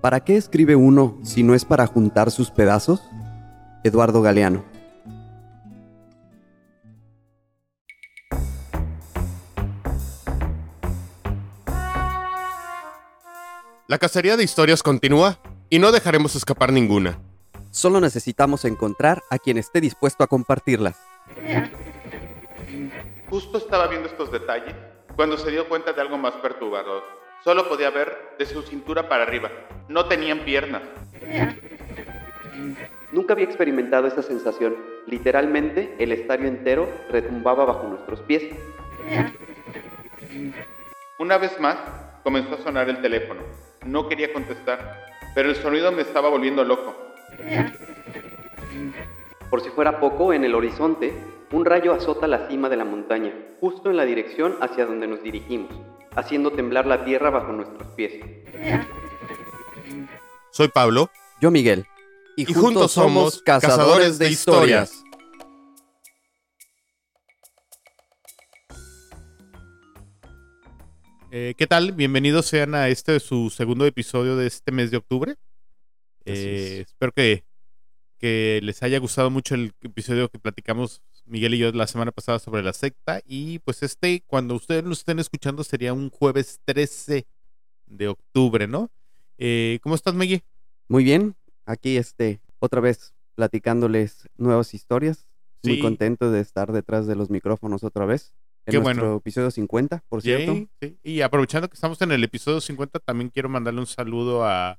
¿Para qué escribe uno si no es para juntar sus pedazos? Eduardo Galeano. La cacería de historias continúa y no dejaremos escapar ninguna. Solo necesitamos encontrar a quien esté dispuesto a compartirlas. Justo estaba viendo estos detalles cuando se dio cuenta de algo más perturbador. Solo podía ver de su cintura para arriba. No tenían piernas. Nunca había experimentado esa sensación. Literalmente, el estadio entero retumbaba bajo nuestros pies. Una vez más, comenzó a sonar el teléfono. No quería contestar, pero el sonido me estaba volviendo loco. Por si fuera poco, en el horizonte, un rayo azota la cima de la montaña, justo en la dirección hacia donde nos dirigimos, haciendo temblar la tierra bajo nuestros pies. Soy Pablo. Yo Miguel. Y, juntos somos cazadores de historias. Eh, ¿Qué tal? Bienvenidos sean a este su segundo episodio de este mes de octubre. Eh, espero que, que les haya gustado mucho el episodio que platicamos Miguel y yo la semana pasada sobre la secta. Y pues este, cuando ustedes lo estén escuchando, sería un jueves 13 de octubre, ¿no? Eh, ¿Cómo estás, Miguel? Muy bien, aquí este, otra vez platicándoles nuevas historias. Muy contento de estar detrás de los micrófonos otra vez. En Qué nuestro bueno. episodio 50, por cierto. Sí, sí. Y aprovechando que estamos en el episodio 50, también quiero mandarle un saludo a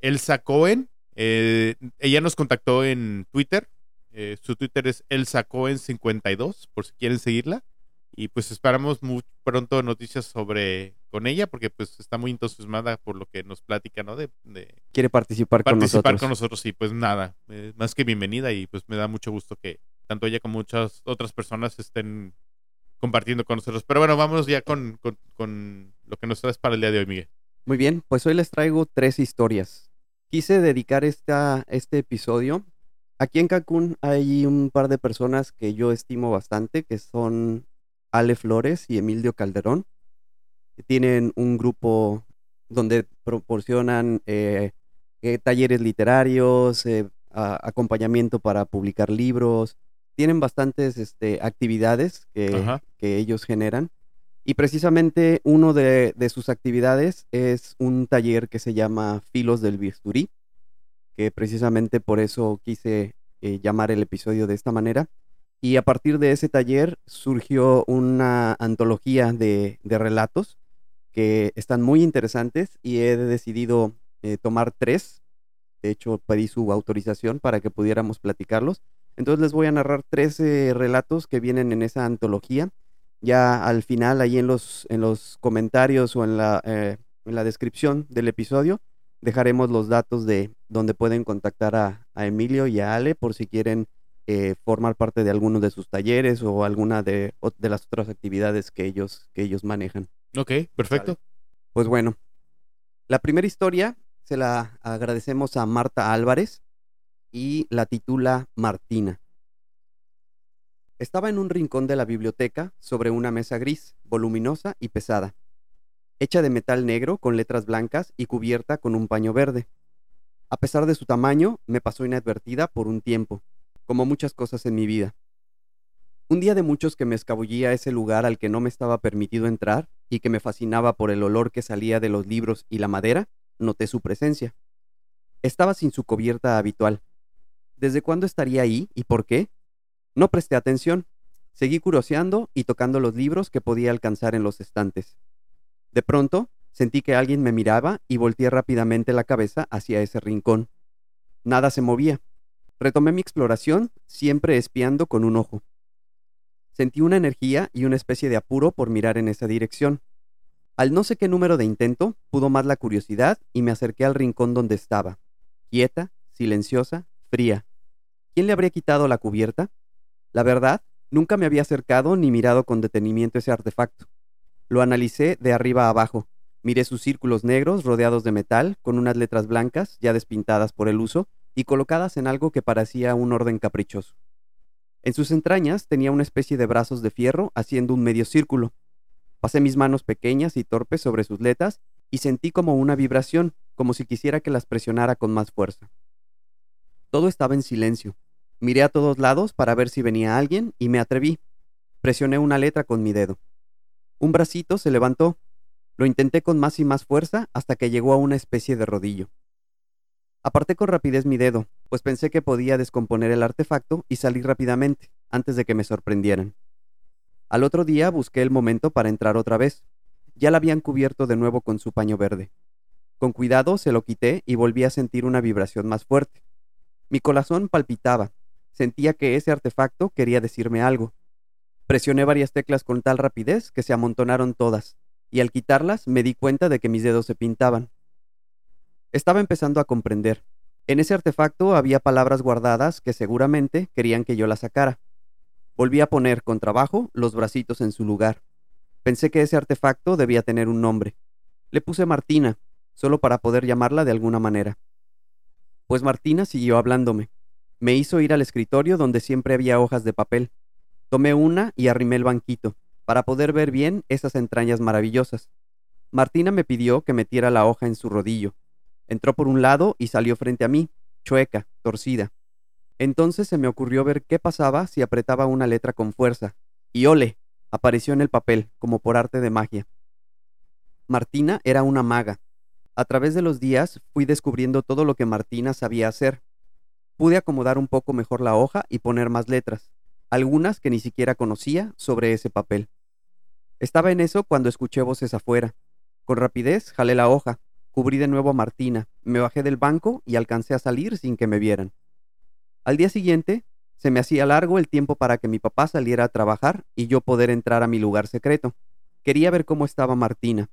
Elsa Cohen. Eh, ella nos contactó en Twitter. Eh, su Twitter es Elsa Cohen52, por si quieren seguirla. Y pues esperamos muy pronto noticias sobre con ella, porque pues está muy entusiasmada por lo que nos platica, ¿no? De, de Quiere participar, con participar nosotros. con nosotros. Y pues nada, eh, más que bienvenida. Y pues me da mucho gusto que tanto ella como muchas otras personas estén compartiendo con nosotros. Pero bueno, vamos ya con, con, con lo que nos traes para el día de hoy, Miguel. Muy bien, pues hoy les traigo tres historias. Quise dedicar esta, este episodio. Aquí en Cancún hay un par de personas que yo estimo bastante, que son Ale Flores y Emilio Calderón. que Tienen un grupo donde proporcionan eh, eh, talleres literarios, eh, a- acompañamiento para publicar libros. Tienen bastantes este, actividades que, que ellos generan. Y precisamente uno de, de sus actividades es un taller que se llama Filos del Bisturí, que precisamente por eso quise eh, llamar el episodio de esta manera. Y a partir de ese taller surgió una antología de, de relatos que están muy interesantes y he decidido eh, tomar tres. De hecho, pedí su autorización para que pudiéramos platicarlos. Entonces les voy a narrar tres eh, relatos que vienen en esa antología ya al final ahí en los, en los comentarios o en la, en la descripción del episodio dejaremos los datos de donde pueden contactar a, a Emilio y a Ale por si quieren eh, formar parte de alguno de sus talleres o alguna de, de las otras actividades que ellos, que ellos manejan. Ok, perfecto. Pues bueno, la primera historia se la agradecemos a Marta Álvarez y la titula Martina. Estaba en un rincón de la biblioteca sobre una mesa gris, voluminosa y pesada, hecha de metal negro con letras blancas y cubierta con un paño verde. A pesar de su tamaño, me pasó inadvertida por un tiempo, como muchas cosas en mi vida. Un día de muchos que me escabullía a ese lugar al que no me estaba permitido entrar y que me fascinaba por el olor que salía de los libros y la madera, noté su presencia. Estaba sin su cubierta habitual. ¿Desde cuándo estaría ahí y por qué? No presté atención. Seguí curioseando y tocando los libros que podía alcanzar en los estantes. De pronto, sentí que alguien me miraba y volteé rápidamente la cabeza hacia ese rincón. Nada se movía. Retomé mi exploración, siempre espiando con un ojo. Sentí una energía y una especie de apuro por mirar en esa dirección. Al no sé qué número de intento, pudo más la curiosidad y me acerqué al rincón donde estaba, quieta, silenciosa, fría. ¿Quién le habría quitado la cubierta? La verdad, nunca me había acercado ni mirado con detenimiento ese artefacto. Lo analicé de arriba a abajo. Miré sus círculos negros rodeados de metal, con unas letras blancas, ya despintadas por el uso, y colocadas en algo que parecía un orden caprichoso. En sus entrañas tenía una especie de brazos de fierro haciendo un medio círculo. Pasé mis manos pequeñas y torpes sobre sus letras y sentí como una vibración, como si quisiera que las presionara con más fuerza. Todo estaba en silencio. Miré a todos lados para ver si venía alguien y me atreví. Presioné una letra con mi dedo. Un bracito se levantó. Lo intenté con más y más fuerza hasta que llegó a una especie de rodillo. Aparté con rapidez mi dedo, pues pensé que podía descomponer el artefacto y salí rápidamente, antes de que me sorprendieran. Al otro día busqué el momento para entrar otra vez. Ya la habían cubierto de nuevo con su paño verde. Con cuidado se lo quité y volví a sentir una vibración más fuerte. Mi corazón palpitaba. Sentía que ese artefacto quería decirme algo. Presioné varias teclas con tal rapidez que se amontonaron todas, y al quitarlas me di cuenta de que mis dedos se pintaban. Estaba empezando a comprender. En ese artefacto había palabras guardadas que seguramente querían que yo las sacara. Volví a poner con trabajo los bracitos en su lugar. Pensé que ese artefacto debía tener un nombre. Le puse Martina, solo para poder llamarla de alguna manera. Pues Martina siguió hablándome. Me hizo ir al escritorio donde siempre había hojas de papel. Tomé una y arrimé el banquito, para poder ver bien esas entrañas maravillosas. Martina me pidió que metiera la hoja en su rodillo. Entró por un lado y salió frente a mí, chueca, torcida. Entonces se me ocurrió ver qué pasaba si apretaba una letra con fuerza. Y ole, apareció en el papel, como por arte de magia. Martina era una maga. A través de los días fui descubriendo todo lo que Martina sabía hacer. Pude acomodar un poco mejor la hoja y poner más letras, algunas que ni siquiera conocía, sobre ese papel. Estaba en eso cuando escuché voces afuera. Con rapidez jalé la hoja, cubrí de nuevo a Martina, me bajé del banco y alcancé a salir sin que me vieran. Al día siguiente, se me hacía largo el tiempo para que mi papá saliera a trabajar y yo poder entrar a mi lugar secreto. Quería ver cómo estaba Martina.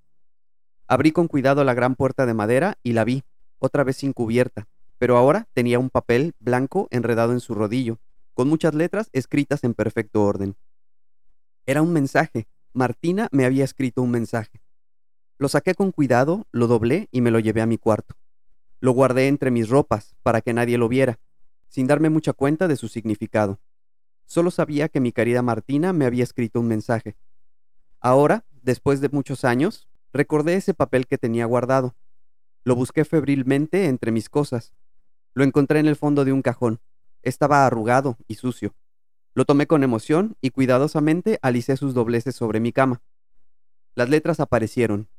Abrí con cuidado la gran puerta de madera y la vi, otra vez sin cubierta, pero ahora tenía un papel blanco enredado en su rodillo, con muchas letras escritas en perfecto orden. Era un mensaje. Martina me había escrito un mensaje. Lo saqué con cuidado, lo doblé y me lo llevé a mi cuarto. Lo guardé entre mis ropas para que nadie lo viera, sin darme mucha cuenta de su significado. Solo sabía que mi querida Martina me había escrito un mensaje. Ahora, después de muchos años, recordé ese papel que tenía guardado. Lo busqué febrilmente entre mis cosas. Lo encontré en el fondo de un cajón. Estaba arrugado y sucio. Lo tomé con emoción y cuidadosamente alicé sus dobleces sobre mi cama. Las letras aparecieron.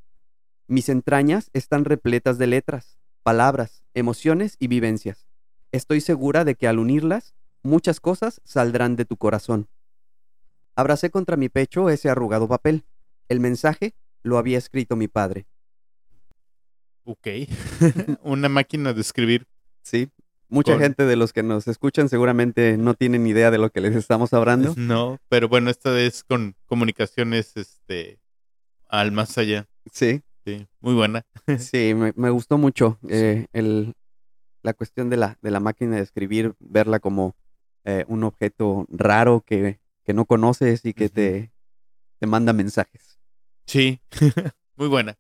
Mis entrañas están repletas de letras, palabras, emociones y vivencias. Estoy segura de que al unirlas, muchas cosas saldrán de tu corazón. Abracé contra mi pecho ese arrugado papel. El mensaje lo había escrito mi padre. Ok. Una máquina de escribir. Sí. Mucha Con- gente de los que nos escuchan seguramente no tienen idea de lo que les estamos hablando. No, pero bueno, esta es con comunicaciones este al más allá. Sí, Sí, muy buena. sí, me, me gustó mucho eh, el, la cuestión de la, de la máquina de escribir, verla como eh, un objeto raro que, que no conoces y que te, te manda mensajes. Sí, muy buena.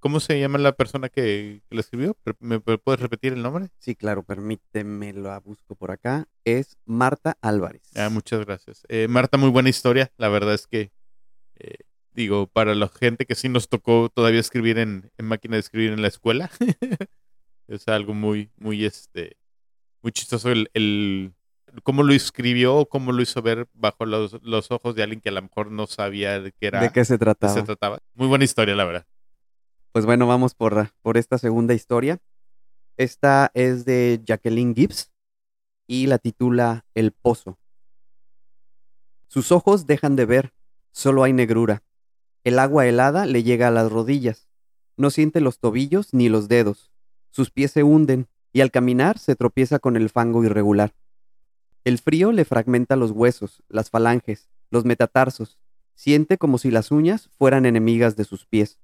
¿Cómo se llama la persona que, que lo escribió? ¿Me puedes repetir el nombre? Sí, claro, permíteme, lo busco por acá. Es Marta Álvarez. Ah, muchas gracias. Eh, Marta, muy buena historia. La verdad es que, eh, digo, para la gente que sí nos tocó todavía escribir en, en máquina de escribir en la escuela, es algo muy, muy, este, muy chistoso el, el cómo lo escribió, cómo lo hizo ver bajo los, los ojos de alguien que a lo mejor no sabía de qué era, ¿De qué se qué trataba? se trataba. Muy buena historia, la verdad. Pues bueno, vamos por, por esta segunda historia. Esta es de Jacqueline Gibbs y la titula El Pozo. Sus ojos dejan de ver, solo hay negrura. El agua helada le llega a las rodillas. No siente los tobillos ni los dedos. Sus pies se hunden y al caminar se tropieza con el fango irregular. El frío le fragmenta los huesos, las falanges, los metatarsos. Siente como si las uñas fueran enemigas de sus pies.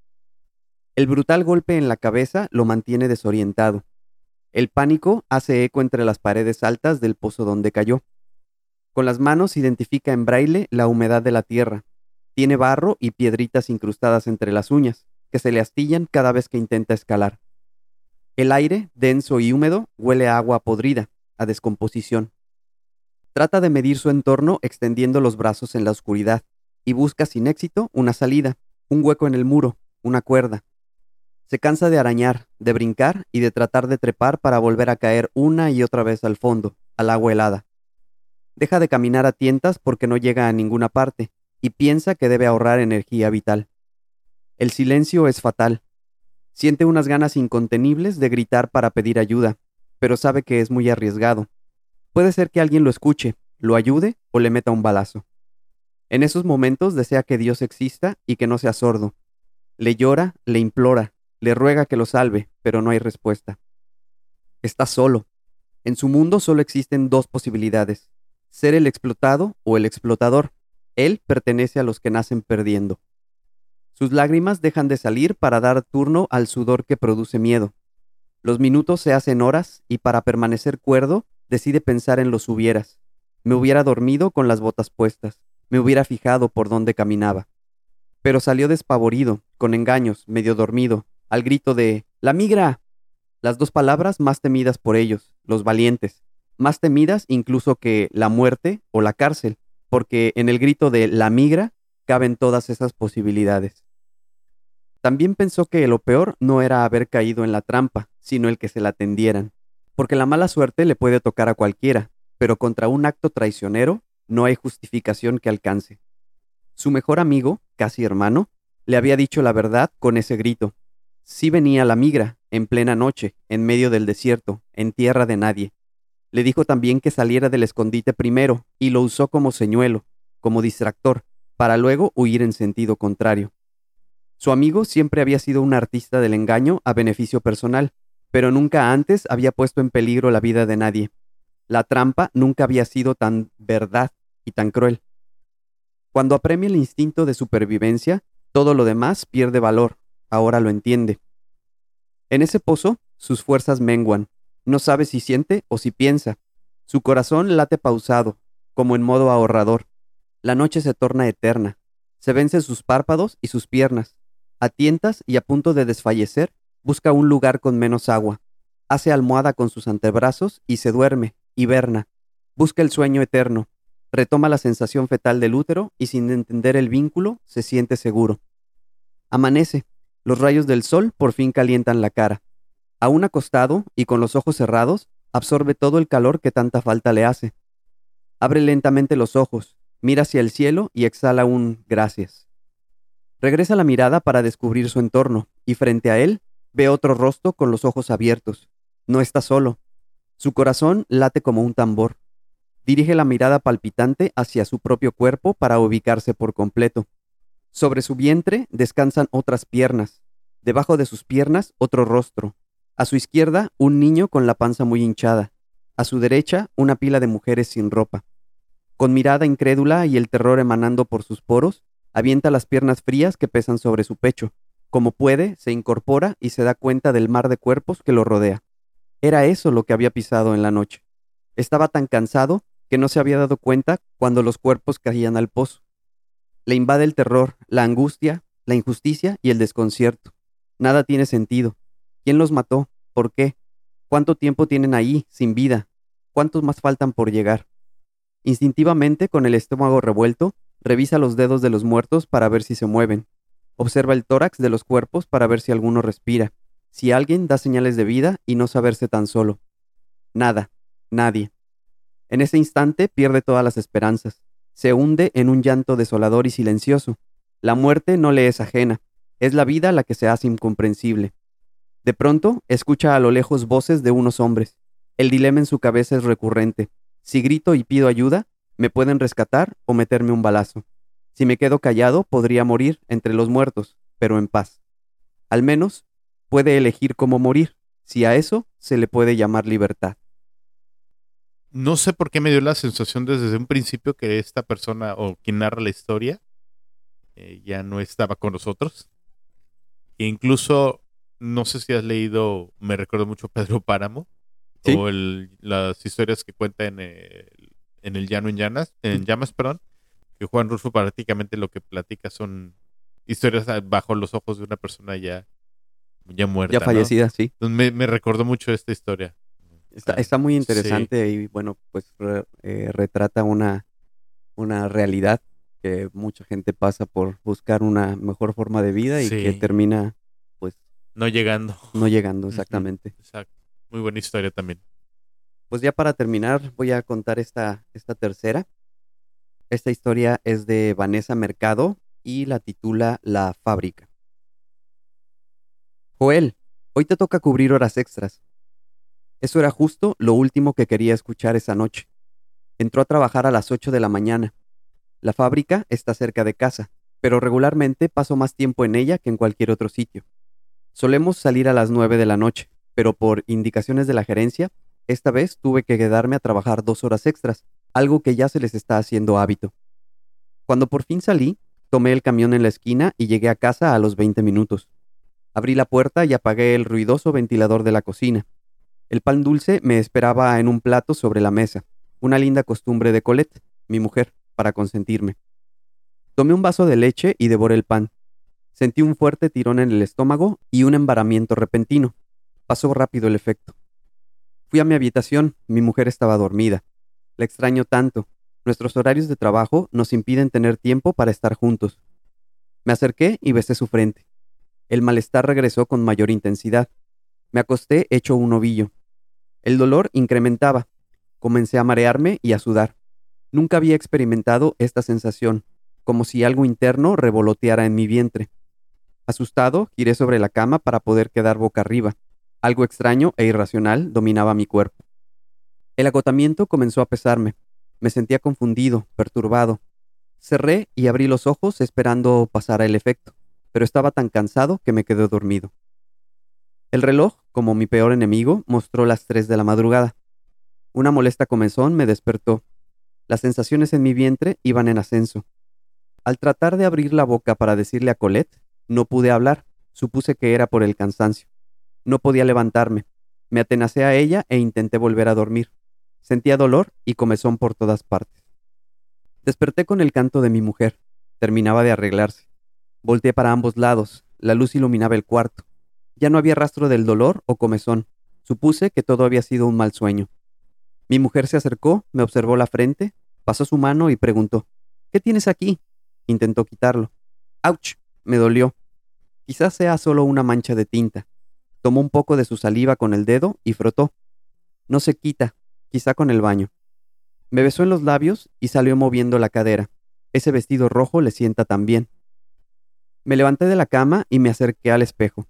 El brutal golpe en la cabeza lo mantiene desorientado. El pánico hace eco entre las paredes altas del pozo donde cayó. Con las manos identifica en braille la humedad de la tierra. Tiene barro y piedritas incrustadas entre las uñas, que se le astillan cada vez que intenta escalar. El aire, denso y húmedo, huele a agua podrida, a descomposición. Trata de medir su entorno extendiendo los brazos en la oscuridad y busca sin éxito una salida, un hueco en el muro, una cuerda. Se cansa de arañar, de brincar y de tratar de trepar para volver a caer una y otra vez al fondo, al agua helada. Deja de caminar a tientas porque no llega a ninguna parte y piensa que debe ahorrar energía vital. El silencio es fatal. Siente unas ganas incontenibles de gritar para pedir ayuda, pero sabe que es muy arriesgado. Puede ser que alguien lo escuche, lo ayude o le meta un balazo. En esos momentos desea que Dios exista y que no sea sordo. Le llora, le implora, le ruega que lo salve, pero no hay respuesta. Está solo. En su mundo solo existen dos posibilidades, ser el explotado o el explotador. Él pertenece a los que nacen perdiendo. Sus lágrimas dejan de salir para dar turno al sudor que produce miedo. Los minutos se hacen horas y para permanecer cuerdo decide pensar en los hubieras. Me hubiera dormido con las botas puestas, me hubiera fijado por dónde caminaba. Pero salió despavorido, con engaños, medio dormido, al grito de ¡La migra! Las dos palabras más temidas por ellos, los valientes, más temidas incluso que la muerte o la cárcel, porque en el grito de la migra caben todas esas posibilidades. También pensó que lo peor no era haber caído en la trampa, sino el que se la tendieran, porque la mala suerte le puede tocar a cualquiera, pero contra un acto traicionero no hay justificación que alcance. Su mejor amigo, casi hermano, le había dicho la verdad con ese grito. Sí venía la migra, en plena noche, en medio del desierto, en tierra de nadie. Le dijo también que saliera del escondite primero, y lo usó como señuelo, como distractor, para luego huir en sentido contrario. Su amigo siempre había sido un artista del engaño a beneficio personal, pero nunca antes había puesto en peligro la vida de nadie. La trampa nunca había sido tan verdad y tan cruel. Cuando apremia el instinto de supervivencia, todo lo demás pierde valor, ahora lo entiende. En ese pozo, sus fuerzas menguan, no sabe si siente o si piensa. Su corazón late pausado, como en modo ahorrador. La noche se torna eterna. Se vence sus párpados y sus piernas. A tientas y a punto de desfallecer, busca un lugar con menos agua. Hace almohada con sus antebrazos y se duerme, hiberna. Busca el sueño eterno. Retoma la sensación fetal del útero y sin entender el vínculo, se siente seguro. Amanece. Los rayos del sol por fin calientan la cara. Aún acostado y con los ojos cerrados, absorbe todo el calor que tanta falta le hace. Abre lentamente los ojos, mira hacia el cielo y exhala un gracias. Regresa la mirada para descubrir su entorno, y frente a él ve otro rostro con los ojos abiertos. No está solo. Su corazón late como un tambor. Dirige la mirada palpitante hacia su propio cuerpo para ubicarse por completo. Sobre su vientre descansan otras piernas. Debajo de sus piernas otro rostro. A su izquierda un niño con la panza muy hinchada. A su derecha una pila de mujeres sin ropa. Con mirada incrédula y el terror emanando por sus poros, avienta las piernas frías que pesan sobre su pecho. Como puede, se incorpora y se da cuenta del mar de cuerpos que lo rodea. Era eso lo que había pisado en la noche. Estaba tan cansado que no se había dado cuenta cuando los cuerpos caían al pozo. Le invade el terror, la angustia, la injusticia y el desconcierto. Nada tiene sentido. ¿Quién los mató? ¿Por qué? ¿Cuánto tiempo tienen ahí, sin vida? ¿Cuántos más faltan por llegar? Instintivamente, con el estómago revuelto, revisa los dedos de los muertos para ver si se mueven. Observa el tórax de los cuerpos para ver si alguno respira, si alguien da señales de vida y no saberse tan solo. Nada, nadie. En ese instante pierde todas las esperanzas. Se hunde en un llanto desolador y silencioso. La muerte no le es ajena, es la vida la que se hace incomprensible. De pronto, escucha a lo lejos voces de unos hombres. El dilema en su cabeza es recurrente. Si grito y pido ayuda, me pueden rescatar o meterme un balazo. Si me quedo callado, podría morir entre los muertos, pero en paz. Al menos, puede elegir cómo morir, si a eso se le puede llamar libertad. No sé por qué me dio la sensación desde un principio que esta persona o quien narra la historia eh, ya no estaba con nosotros. E incluso, no sé si has leído, me recuerdo mucho Pedro Páramo, o las historias que cuenta en el, en el Llano en Llanas, en Llamas, perdón, que Juan Rulfo prácticamente lo que platica son historias bajo los ojos de una persona ya, ya muerta. Ya fallecida, sí. me, me recordó mucho esta historia. Está, está muy interesante y bueno, pues eh, retrata una, una realidad que mucha gente pasa por buscar una mejor forma de vida y que termina pues No llegando. no llegando exactamente. Exacto. Muy buena historia también. Pues ya para terminar, voy a contar esta, esta tercera. Esta historia es de Vanessa Mercado y la titula La fábrica. Joel, hoy te toca cubrir horas extras. Eso era justo lo último que quería escuchar esa noche. Entró a trabajar a las 8 de la mañana. La fábrica está cerca de casa, pero regularmente paso más tiempo en ella que en cualquier otro sitio. Solemos salir a las 9 de la noche, pero por indicaciones de la gerencia, esta vez tuve que quedarme a trabajar dos horas extras, algo que ya se les está haciendo hábito. Cuando por fin salí, tomé el camión en la esquina y llegué a casa a los 20 minutos. Abrí la puerta y apagué el ruidoso ventilador de la cocina. El pan dulce me esperaba en un plato sobre la mesa, una linda costumbre de Colette, mi mujer, para consentirme. Tomé un vaso de leche y devoré el pan. Sentí un fuerte tirón en el estómago y un embaramiento repentino. Pasó rápido el efecto. Fui a mi habitación, mi mujer estaba dormida. La extraño tanto. Nuestros horarios de trabajo nos impiden tener tiempo para estar juntos. Me acerqué y besé su frente. El malestar regresó con mayor intensidad. Me acosté hecho un ovillo. El dolor incrementaba. Comencé a marearme y a sudar. Nunca había experimentado esta sensación, como si algo interno revoloteara en mi vientre. Asustado, giré sobre la cama para poder quedar boca arriba. Algo extraño e irracional dominaba mi cuerpo. El agotamiento comenzó a pesarme. Me sentía confundido, perturbado. Cerré y abrí los ojos esperando pasara el efecto, pero estaba tan cansado que me quedé dormido. El reloj, como mi peor enemigo, mostró las tres de la madrugada. Una molesta comezón me despertó. Las sensaciones en mi vientre iban en ascenso. Al tratar de abrir la boca para decirle a Colette, no pude hablar. Supuse que era por el cansancio. No podía levantarme. Me atenacé a ella e intenté volver a dormir. Sentía dolor y comezón por todas partes. Desperté con el canto de mi mujer. Terminaba de arreglarse. Volteé para ambos lados. La luz iluminaba el cuarto. Ya no había rastro del dolor o comezón. Supuse que todo había sido un mal sueño. Mi mujer se acercó, me observó la frente, pasó su mano y preguntó, ¿Qué tienes aquí? Intentó quitarlo. ¡Auch! Me dolió. Quizás sea solo una mancha de tinta. Tomó un poco de su saliva con el dedo y frotó. No se quita, quizá con el baño. Me besó en los labios y salió moviendo la cadera. Ese vestido rojo le sienta tan bien. Me levanté de la cama y me acerqué al espejo.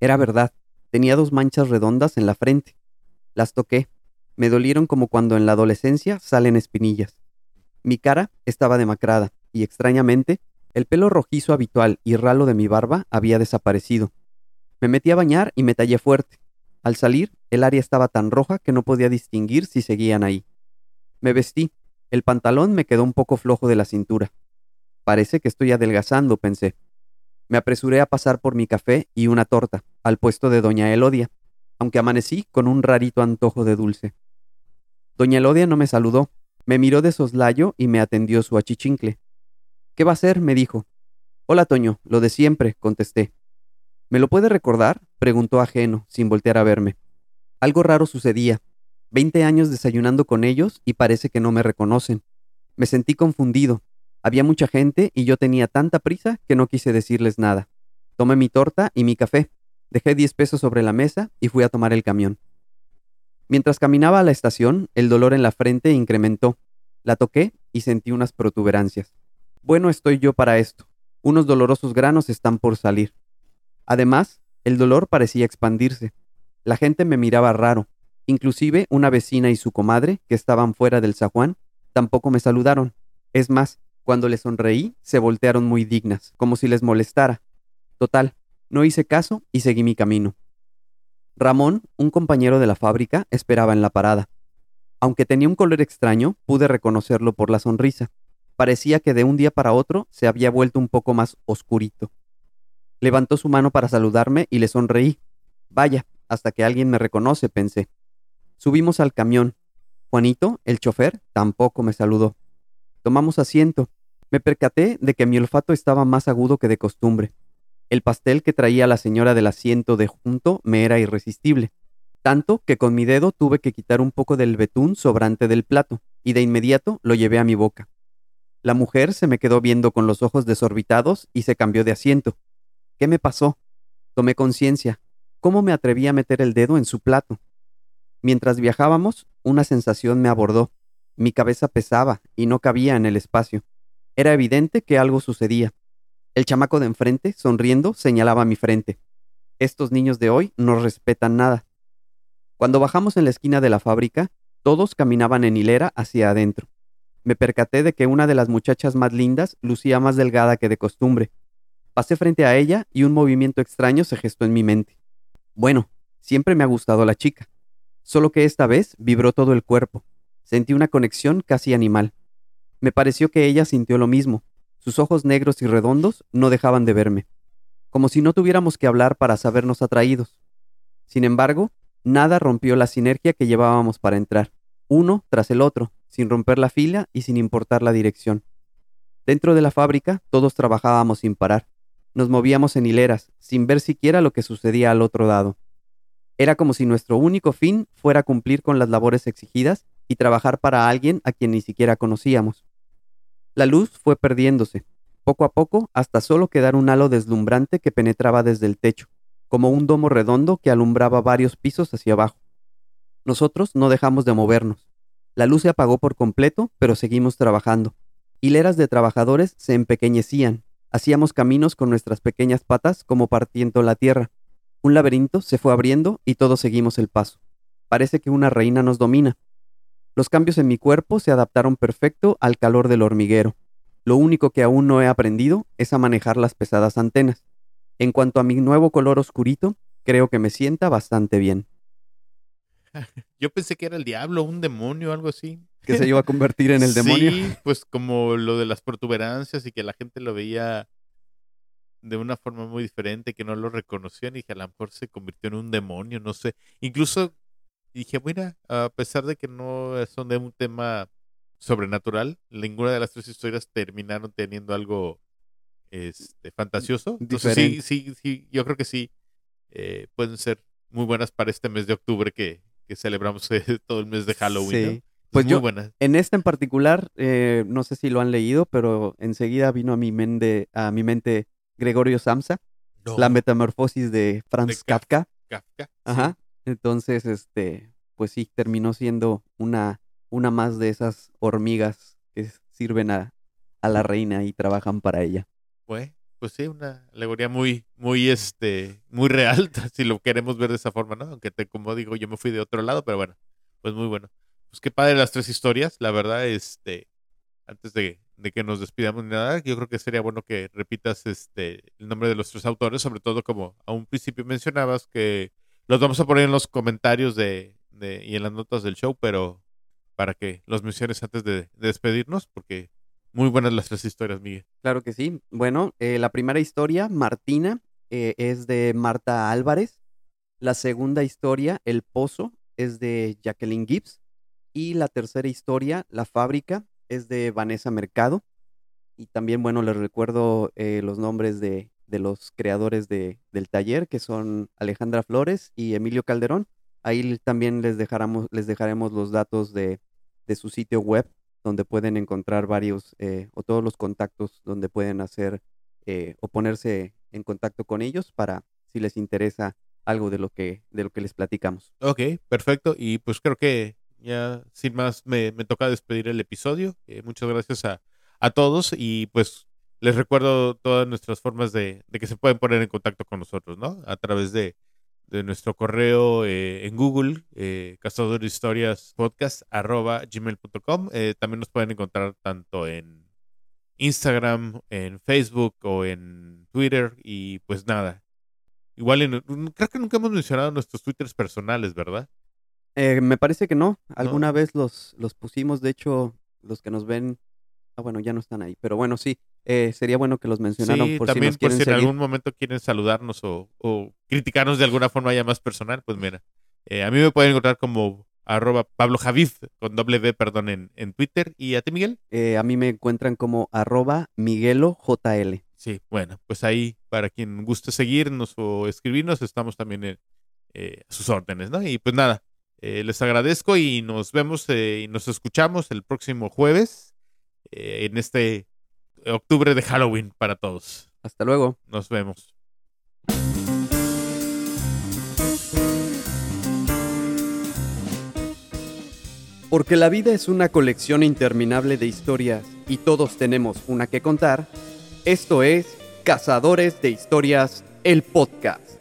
Era verdad, tenía dos manchas redondas en la frente. Las toqué. Me dolieron como cuando en la adolescencia salen espinillas. Mi cara estaba demacrada y extrañamente el pelo rojizo habitual y ralo de mi barba había desaparecido. Me metí a bañar y me tallé fuerte. Al salir, el área estaba tan roja que no podía distinguir si seguían ahí. Me vestí. El pantalón me quedó un poco flojo de la cintura. Parece que estoy adelgazando, pensé. Me apresuré a pasar por mi café y una torta, al puesto de doña Elodia, aunque amanecí con un rarito antojo de dulce. Doña Elodia no me saludó, me miró de soslayo y me atendió su achichincle. ¿Qué va a hacer? me dijo. Hola, Toño, lo de siempre, contesté. ¿Me lo puede recordar? preguntó ajeno, sin voltear a verme. Algo raro sucedía. Veinte años desayunando con ellos y parece que no me reconocen. Me sentí confundido. Había mucha gente y yo tenía tanta prisa que no quise decirles nada. Tomé mi torta y mi café. Dejé diez pesos sobre la mesa y fui a tomar el camión. Mientras caminaba a la estación, el dolor en la frente incrementó. La toqué y sentí unas protuberancias. Bueno estoy yo para esto. Unos dolorosos granos están por salir. Además, el dolor parecía expandirse. La gente me miraba raro. Inclusive una vecina y su comadre, que estaban fuera del zaguán, tampoco me saludaron. Es más, cuando les sonreí, se voltearon muy dignas, como si les molestara. Total, no hice caso y seguí mi camino. Ramón, un compañero de la fábrica, esperaba en la parada. Aunque tenía un color extraño, pude reconocerlo por la sonrisa parecía que de un día para otro se había vuelto un poco más oscurito. Levantó su mano para saludarme y le sonreí. Vaya, hasta que alguien me reconoce, pensé. Subimos al camión. Juanito, el chofer, tampoco me saludó. Tomamos asiento. Me percaté de que mi olfato estaba más agudo que de costumbre. El pastel que traía la señora del asiento de junto me era irresistible, tanto que con mi dedo tuve que quitar un poco del betún sobrante del plato, y de inmediato lo llevé a mi boca. La mujer se me quedó viendo con los ojos desorbitados y se cambió de asiento. ¿Qué me pasó? Tomé conciencia. ¿Cómo me atreví a meter el dedo en su plato? Mientras viajábamos, una sensación me abordó. Mi cabeza pesaba y no cabía en el espacio. Era evidente que algo sucedía. El chamaco de enfrente, sonriendo, señalaba mi frente. Estos niños de hoy no respetan nada. Cuando bajamos en la esquina de la fábrica, todos caminaban en hilera hacia adentro. Me percaté de que una de las muchachas más lindas lucía más delgada que de costumbre. Pasé frente a ella y un movimiento extraño se gestó en mi mente. Bueno, siempre me ha gustado la chica, solo que esta vez vibró todo el cuerpo. Sentí una conexión casi animal. Me pareció que ella sintió lo mismo. Sus ojos negros y redondos no dejaban de verme, como si no tuviéramos que hablar para sabernos atraídos. Sin embargo, nada rompió la sinergia que llevábamos para entrar, uno tras el otro, sin romper la fila y sin importar la dirección. Dentro de la fábrica todos trabajábamos sin parar. Nos movíamos en hileras, sin ver siquiera lo que sucedía al otro lado. Era como si nuestro único fin fuera cumplir con las labores exigidas y trabajar para alguien a quien ni siquiera conocíamos. La luz fue perdiéndose, poco a poco, hasta solo quedar un halo deslumbrante que penetraba desde el techo, como un domo redondo que alumbraba varios pisos hacia abajo. Nosotros no dejamos de movernos. La luz se apagó por completo, pero seguimos trabajando. Hileras de trabajadores se empequeñecían. Hacíamos caminos con nuestras pequeñas patas como partiendo la tierra. Un laberinto se fue abriendo y todos seguimos el paso. Parece que una reina nos domina. Los cambios en mi cuerpo se adaptaron perfecto al calor del hormiguero. Lo único que aún no he aprendido es a manejar las pesadas antenas. En cuanto a mi nuevo color oscurito, creo que me sienta bastante bien. Yo pensé que era el diablo, un demonio, algo así. Que se iba a convertir en el demonio. Sí, pues como lo de las protuberancias y que la gente lo veía de una forma muy diferente, que no lo reconocían y que a lo mejor se convirtió en un demonio, no sé. Incluso dije, mira, a pesar de que no son de un tema sobrenatural, ninguna de las tres historias terminaron teniendo algo este, fantasioso. Entonces, sí, sí, sí, yo creo que sí eh, pueden ser muy buenas para este mes de octubre que, que celebramos todo el mes de Halloween. Sí. Pues muy yo, buena. en esta en particular, eh, no sé si lo han leído, pero enseguida vino a mi mente, a mi mente Gregorio Samsa, la metamorfosis de Franz Kafka. Kafka. Ajá. Entonces, este, pues sí, terminó siendo una, una más de esas hormigas que sirven a, a la reina y trabajan para ella. Pues, pues sí, una alegoría muy, muy, este, muy real, si lo queremos ver de esa forma, ¿no? Aunque te, como digo, yo me fui de otro lado, pero bueno, pues muy bueno. Pues qué padre las tres historias, la verdad, este, antes de, de que nos despidamos ni nada, yo creo que sería bueno que repitas este el nombre de los tres autores, sobre todo como a un principio mencionabas que los vamos a poner en los comentarios de, y en las notas del show, pero para que los menciones antes de, de despedirnos, porque muy buenas las tres historias, Miguel. Claro que sí. Bueno, eh, la primera historia, Martina, eh, es de Marta Álvarez. La segunda historia, El Pozo, es de Jacqueline Gibbs. Y la tercera historia, La Fábrica, es de Vanessa Mercado. Y también, bueno, les recuerdo eh, los nombres de, de los creadores de, del taller, que son Alejandra Flores y Emilio Calderón. Ahí también les, dejaremos, les dejaremos los datos de, de su sitio web donde pueden encontrar varios eh, o todos los contactos donde pueden hacer eh, o ponerse en contacto con ellos para si les interesa algo de lo que de lo que les platicamos. Ok, perfecto. Y pues creo que ya sin más me, toca despedir el episodio. Eh, muchas gracias a, a, todos y pues les recuerdo todas nuestras formas de, de, que se pueden poner en contacto con nosotros, ¿no? A través de de nuestro correo eh, en Google, eh, arroba gmail.com. Eh, también nos pueden encontrar tanto en Instagram, en Facebook o en Twitter. Y pues nada. Igual, en, creo que nunca hemos mencionado nuestros Twitters personales, ¿verdad? Eh, me parece que no. Alguna vez los, los pusimos. De hecho, los que nos ven. Ah, bueno, ya no están ahí. Pero bueno, sí. Eh, sería bueno que los mencionaran sí, por también si nos por si en seguir. algún momento quieren saludarnos o, o, criticarnos de alguna forma ya más personal, pues mira, eh, a mí me pueden encontrar como arroba Pablo Javiz, con doble B, perdón, en, en Twitter. ¿Y a ti, Miguel? Eh, a mí me encuentran como arroba Miguelo JL. Sí, bueno, pues ahí, para quien guste seguirnos o escribirnos, estamos también en, eh, a sus órdenes, ¿no? Y pues nada, les agradezco y nos vemos y nos escuchamos el próximo jueves en este octubre de Halloween para todos. Hasta luego. Nos vemos. Porque la vida es una colección interminable de historias y todos tenemos una que contar, esto es Cazadores de Historias, el podcast.